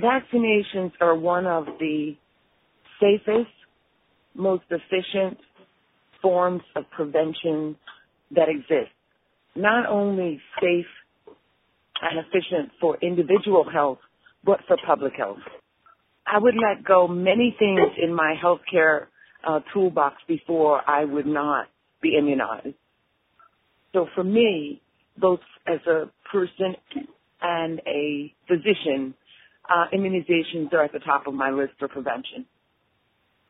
Vaccinations are one of the safest, most efficient forms of prevention that exist. Not only safe and efficient for individual health, but for public health. I would let go many things in my healthcare uh, toolbox before I would not be immunized. So for me, both as a person and a physician, uh, immunizations are at the top of my list for prevention.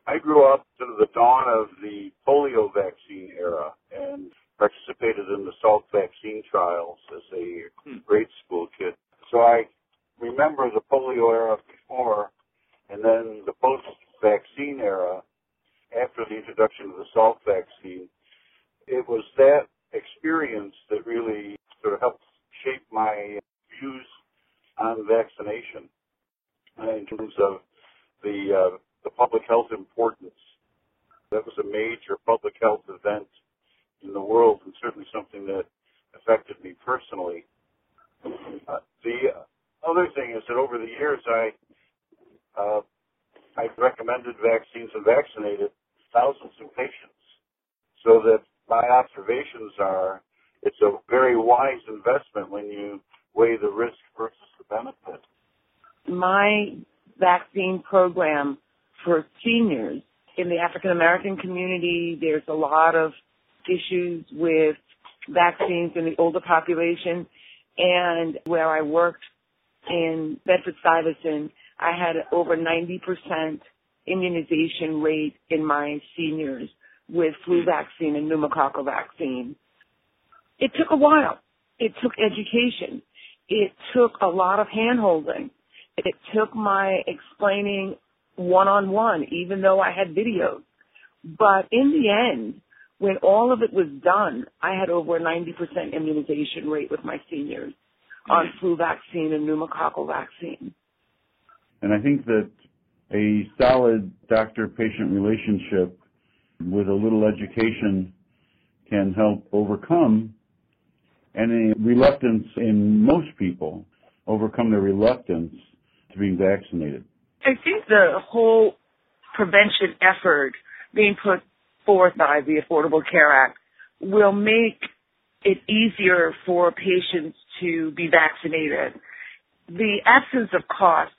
I grew up to the dawn of the polio vaccine era and participated in the Salk vaccine trials as a grade school kid. So I remember the polio era before and then the post-vaccine era after the introduction of the Salk vaccine. It was that experience that really sort of helped shape my views on vaccination in terms of the uh, the public health importance. That was a major public health event in the world and certainly something that affected me personally. Uh, the other thing is that over the years I uh, I recommended vaccines and vaccinated thousands of patients so that my observations are it's a very wise investment when you weigh the risk versus the benefit. My vaccine program for seniors in the African American community, there's a lot of issues with vaccines in the older population. And where I worked in Bedford Stuyvesant, I had over 90% immunization rate in my seniors with flu vaccine and pneumococcal vaccine. It took a while. It took education. It took a lot of handholding. It took my explaining one on one, even though I had videos. But in the end, when all of it was done, I had over a 90% immunization rate with my seniors on mm-hmm. flu vaccine and pneumococcal vaccine. And I think that a solid doctor-patient relationship with a little education can help overcome any reluctance in most people, overcome their reluctance to being vaccinated. I think the whole prevention effort being put forth by the Affordable Care Act will make it easier for patients to be vaccinated. The absence of cost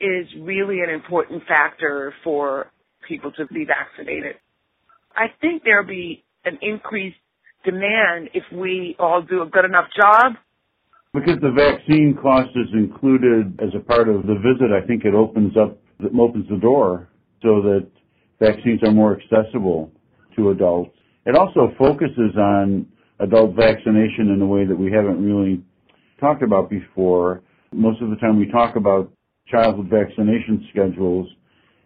is really an important factor for people to be vaccinated. I think there'll be an increased demand if we all do a good enough job because the vaccine cost is included as a part of the visit, I think it opens up, it opens the door so that vaccines are more accessible to adults. It also focuses on adult vaccination in a way that we haven't really talked about before. Most of the time we talk about childhood vaccination schedules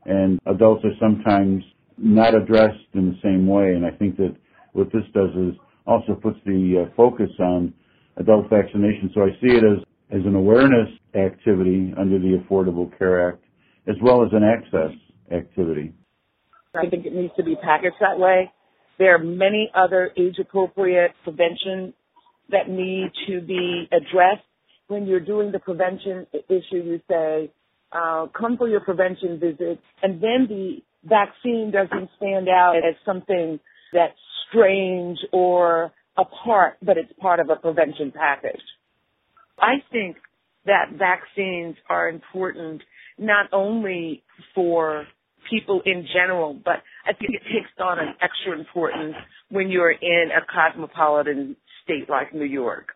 and adults are sometimes not addressed in the same way and I think that what this does is also puts the uh, focus on adult vaccination. So I see it as, as an awareness activity under the Affordable Care Act, as well as an access activity. I think it needs to be packaged that way. There are many other age appropriate prevention that need to be addressed. When you're doing the prevention issue, you say, uh, come for your prevention visit, and then the vaccine doesn't stand out as something that's strange or apart, but it's part of a prevention package. I think that vaccines are important not only for people in general, but I think it takes on an extra importance when you're in a cosmopolitan state like New York.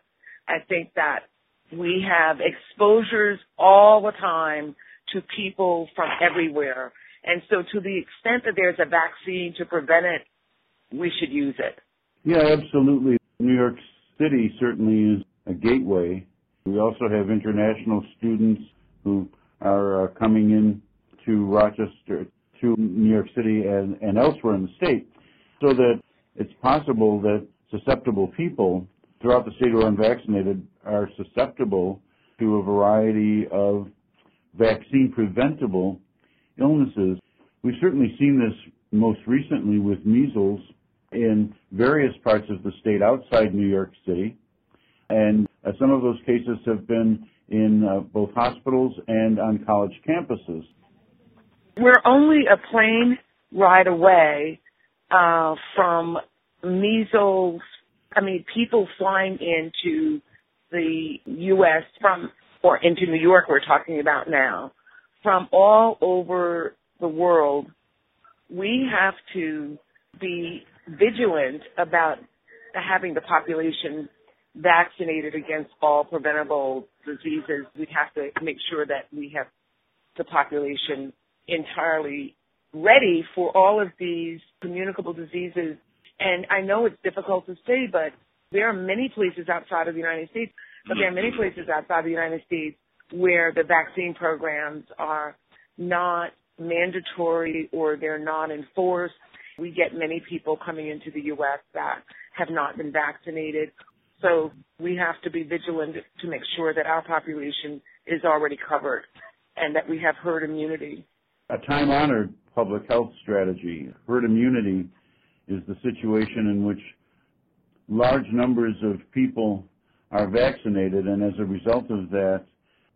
I think that we have exposures all the time to people from everywhere. And so to the extent that there's a vaccine to prevent it, we should use it. Yeah, absolutely. New York City certainly is a gateway. We also have international students who are uh, coming in to Rochester, to New York City and, and elsewhere in the state, so that it's possible that susceptible people throughout the state who are unvaccinated are susceptible to a variety of vaccine preventable illnesses. We've certainly seen this most recently with measles in various parts of the state outside New York City. And uh, some of those cases have been in uh, both hospitals and on college campuses. We're only a plane ride away uh, from measles. I mean, people flying into the U.S. from or into New York. We're talking about now from all over the world. We have to be vigilant about having the population vaccinated against all preventable diseases. we'd have to make sure that we have the population entirely ready for all of these communicable diseases. And I know it's difficult to say, but there are many places outside of the United States, but there are many places outside of the United States where the vaccine programs are not mandatory or they're not enforced. We get many people coming into the U.S. that have not been vaccinated. So we have to be vigilant to make sure that our population is already covered and that we have herd immunity. A time honored public health strategy. Herd immunity is the situation in which large numbers of people are vaccinated and as a result of that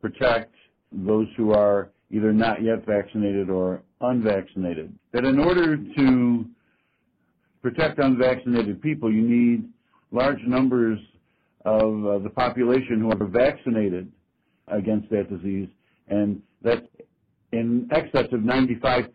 protect those who are either not yet vaccinated or unvaccinated. That in order to protect unvaccinated people, you need large numbers of uh, the population who are vaccinated against that disease, and that's in excess of 95%.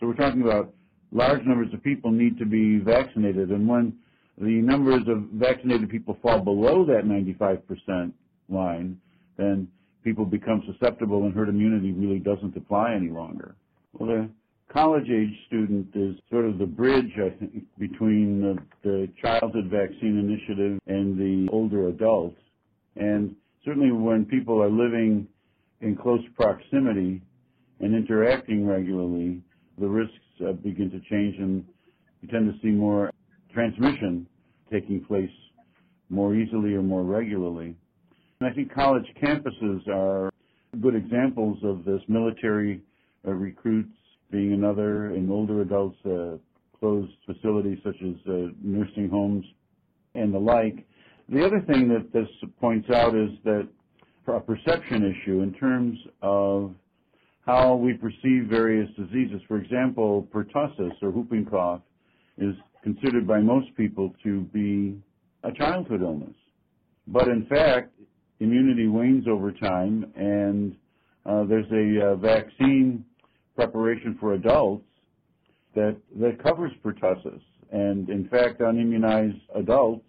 So we're talking about large numbers of people need to be vaccinated, and when the numbers of vaccinated people fall below that 95% line, then people become susceptible and herd immunity really doesn't apply any longer. Well, college age student is sort of the bridge, I think, between the, the childhood vaccine initiative and the older adults. And certainly when people are living in close proximity and interacting regularly, the risks uh, begin to change and you tend to see more transmission taking place more easily or more regularly. And I think college campuses are good examples of this. Military uh, recruits being another, and older adults, uh, closed facilities such as uh, nursing homes and the like. The other thing that this points out is that a perception issue in terms of how we perceive various diseases. For example, pertussis or whooping cough is considered by most people to be a childhood illness. But in fact, immunity wanes over time, and uh, there's a uh, vaccine preparation for adults that that covers pertussis. And in fact, unimmunized adults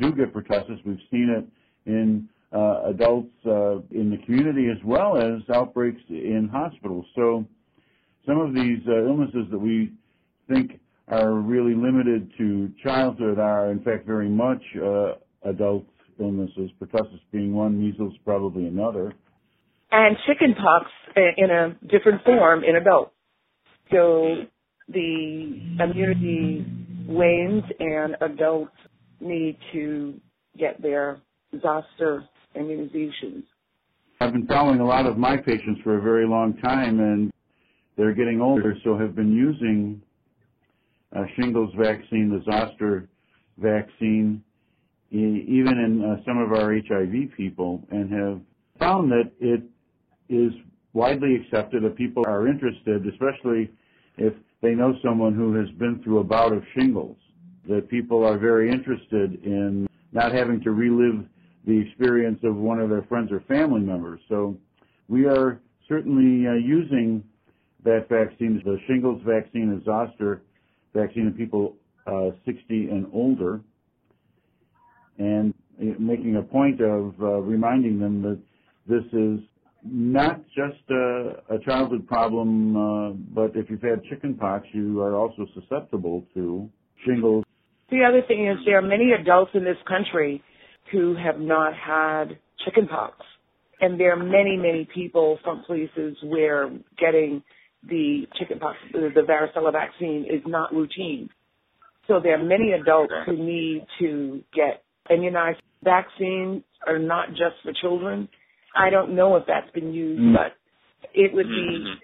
do get pertussis. We've seen it in uh, adults uh, in the community as well as outbreaks in hospitals. So some of these uh, illnesses that we think are really limited to childhood are in fact very much uh, adult illnesses, pertussis being one, measles probably another. And chickenpox in a different form in adults. So the immunity wanes and adults need to get their zoster immunizations. I've been following a lot of my patients for a very long time and they're getting older, so have been using uh, shingles vaccine, the zoster vaccine, even in uh, some of our HIV people, and have found that it is widely accepted that people are interested, especially if they know someone who has been through a bout of shingles, that people are very interested in not having to relive the experience of one of their friends or family members. So we are certainly uh, using that vaccine, the shingles vaccine and zoster vaccine in people uh, 60 and older and making a point of uh, reminding them that this is not just a, a childhood problem, uh, but if you've had chickenpox, you are also susceptible to shingles. The other thing is there are many adults in this country who have not had chickenpox. And there are many, many people from places where getting the chickenpox, the varicella vaccine is not routine. So there are many adults who need to get immunized. Vaccines are not just for children. I don't know if that's been used, mm. but it would be mm-hmm.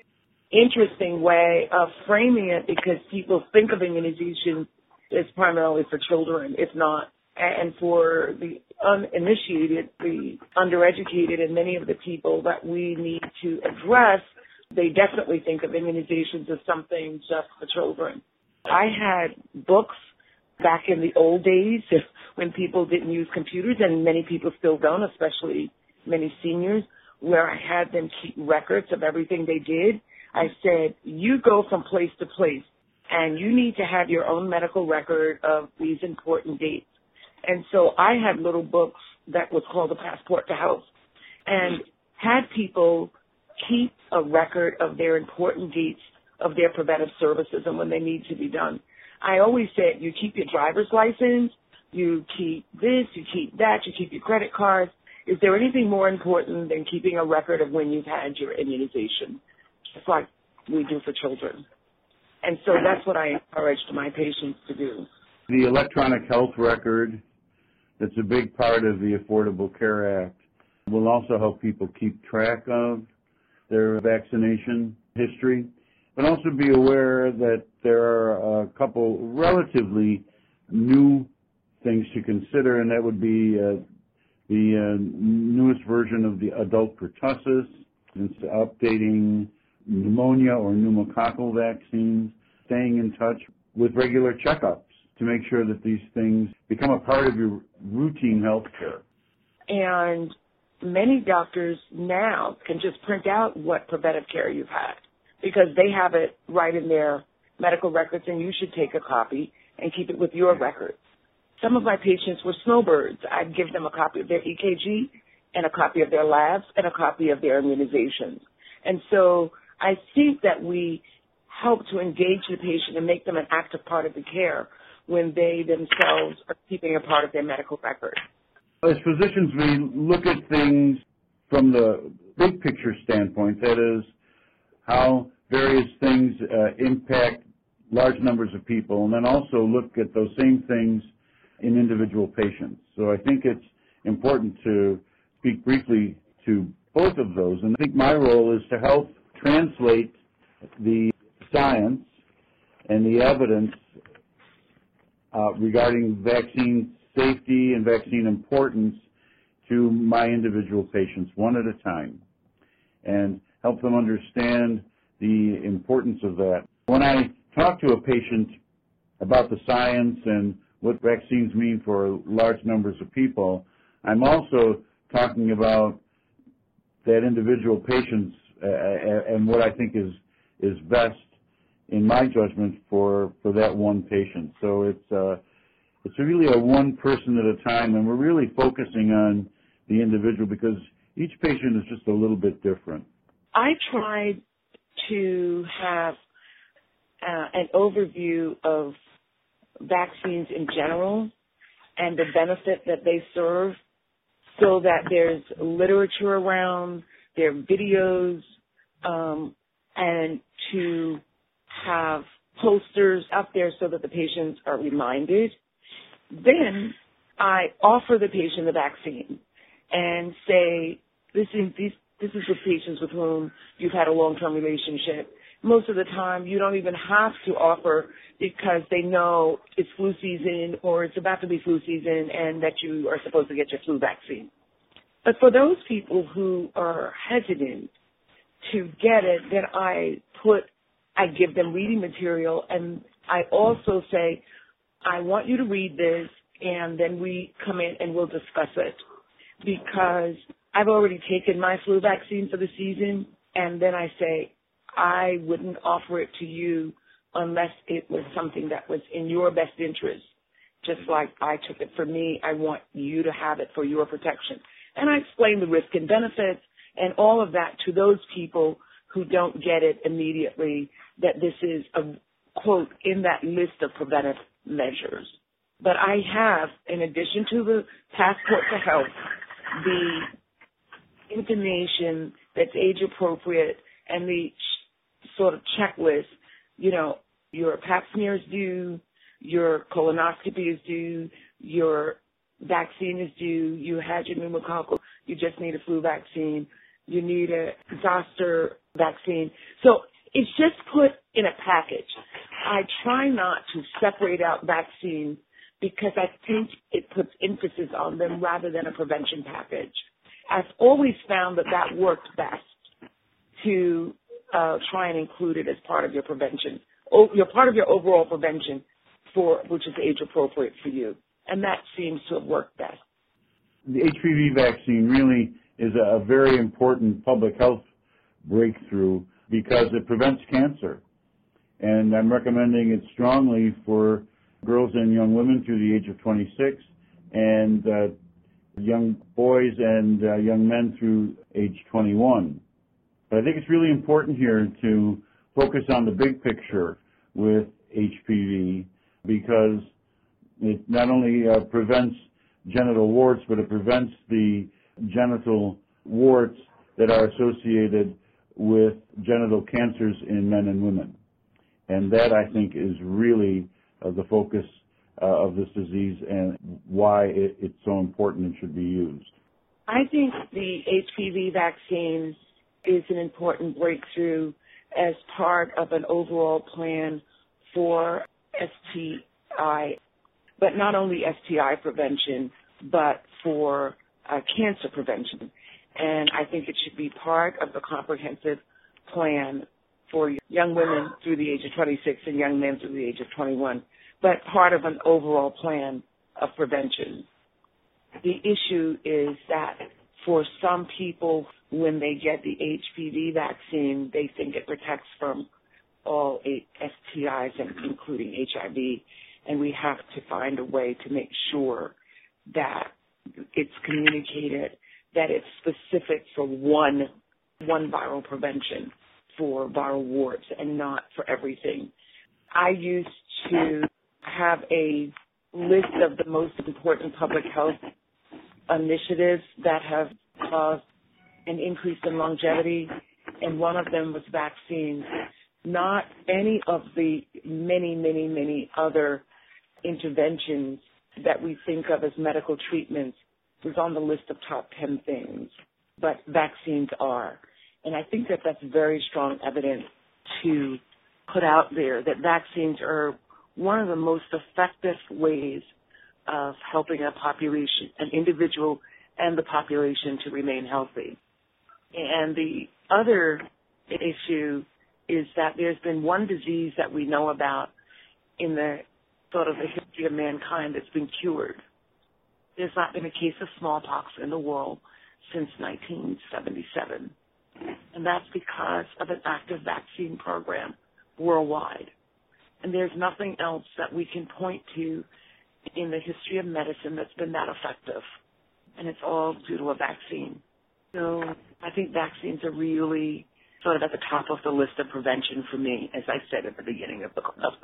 interesting way of framing it because people think of immunization as primarily for children. if not And for the uninitiated, the undereducated, and many of the people that we need to address, they definitely think of immunizations as something just for children. I had books back in the old days when people didn't use computers, and many people still don't, especially many seniors, where I had them keep records of everything they did. I said, you go from place to place and you need to have your own medical record of these important dates. And so I had little books that was called a passport to health and had people keep a record of their important dates of their preventive services and when they need to be done. I always said you keep your driver's license, you keep this, you keep that, you keep your credit cards. Is there anything more important than keeping a record of when you've had your immunization? Just like we do for children. And so that's what I encourage my patients to do. The electronic health record, that's a big part of the Affordable Care Act, will also help people keep track of their vaccination history, but also be aware that there are a couple relatively new things to consider, and that would be uh, the uh, newest version of the adult pertussis, it's updating pneumonia or pneumococcal vaccines, staying in touch with regular checkups to make sure that these things become a part of your routine health care. And many doctors now can just print out what preventive care you've had because they have it right in their medical records and you should take a copy and keep it with your records. Some of my patients were snowbirds. I'd give them a copy of their EKG and a copy of their labs and a copy of their immunizations. And so I think that we help to engage the patient and make them an active part of the care when they themselves are keeping a part of their medical record. As physicians, we look at things from the big picture standpoint, that is, how various things uh, impact large numbers of people, and then also look at those same things in individual patients. So I think it's important to speak briefly to both of those, and I think my role is to help translate the science and the evidence uh, regarding vaccine safety and vaccine importance to my individual patients one at a time and help them understand the importance of that. When I talk to a patient about the science and what vaccines mean for large numbers of people, I'm also talking about that individual patient's uh, and what I think is is best in my judgment for for that one patient. So it's uh, it's really a one person at a time, and we're really focusing on the individual because each patient is just a little bit different. I tried to have uh, an overview of vaccines in general and the benefit that they serve so that there's literature around, there are videos, um, and to have posters up there so that the patients are reminded. Then I offer the patient the vaccine and say, this is, this, is with patients with whom you've had a long-term relationship. Most of the time, you don't even have to offer because they know it's flu season or it's about to be flu season and that you are supposed to get your flu vaccine. But for those people who are hesitant to get it, then I put, I give them reading material and I also say, I want you to read this and then we come in and we'll discuss it because I've already taken my flu vaccine for the season and then I say, I wouldn't offer it to you unless it was something that was in your best interest. Just like I took it for me, I want you to have it for your protection. And I explain the risk and benefits and all of that to those people who don't get it immediately that this is a quote in that list of preventive measures. But I have, in addition to the passport to health, the information that's age appropriate and the sort of checklist, you know, your pap smear is due, your colonoscopy is due, your vaccine is due, you had your pneumococcal, you just need a flu vaccine, you need a zoster vaccine. So it's just put in a package. I try not to separate out vaccines because I think it puts emphasis on them rather than a prevention package. I've always found that that worked best to uh, try and include it as part of your prevention, oh, you're part of your overall prevention for which is age appropriate for you, and that seems to have worked best. The HPV vaccine really is a very important public health breakthrough because it prevents cancer. And I'm recommending it strongly for girls and young women through the age of 26 and uh, young boys and uh, young men through age 21. But I think it's really important here to focus on the big picture with HPV because it not only uh, prevents genital warts, but it prevents the genital warts that are associated with genital cancers in men and women. And that, I think, is really uh, the focus uh, of this disease and why it, it's so important and should be used. I think the HPV vaccine is an important breakthrough as part of an overall plan for STI, but not only STI prevention, but for uh, cancer prevention. And I think it should be part of the comprehensive plan for young women through the age of 26 and young men through the age of 21, but part of an overall plan of prevention. The issue is that for some people, when they get the HPV vaccine, they think it protects from all STIs, including HIV, and we have to find a way to make sure that it's communicated that it's specific for one one viral prevention for viral warts and not for everything. I used to have a list of the most important public health initiatives that have caused an increase in longevity, and one of them was vaccines. Not any of the many, many, many other interventions that we think of as medical treatments was on the list of top 10 things, but vaccines are. And I think that that's very strong evidence to put out there that vaccines are one of the most effective ways of helping a population, an individual and the population to remain healthy. And the other issue is that there's been one disease that we know about in the sort of the history of mankind that's been cured. There's not been a case of smallpox in the world since 1977. And that's because of an active vaccine program worldwide. And there's nothing else that we can point to in the history of medicine that's been that effective. And it's all due to a vaccine. So I think vaccines are really sort of at the top of the list of prevention for me, as I said at the beginning of the, of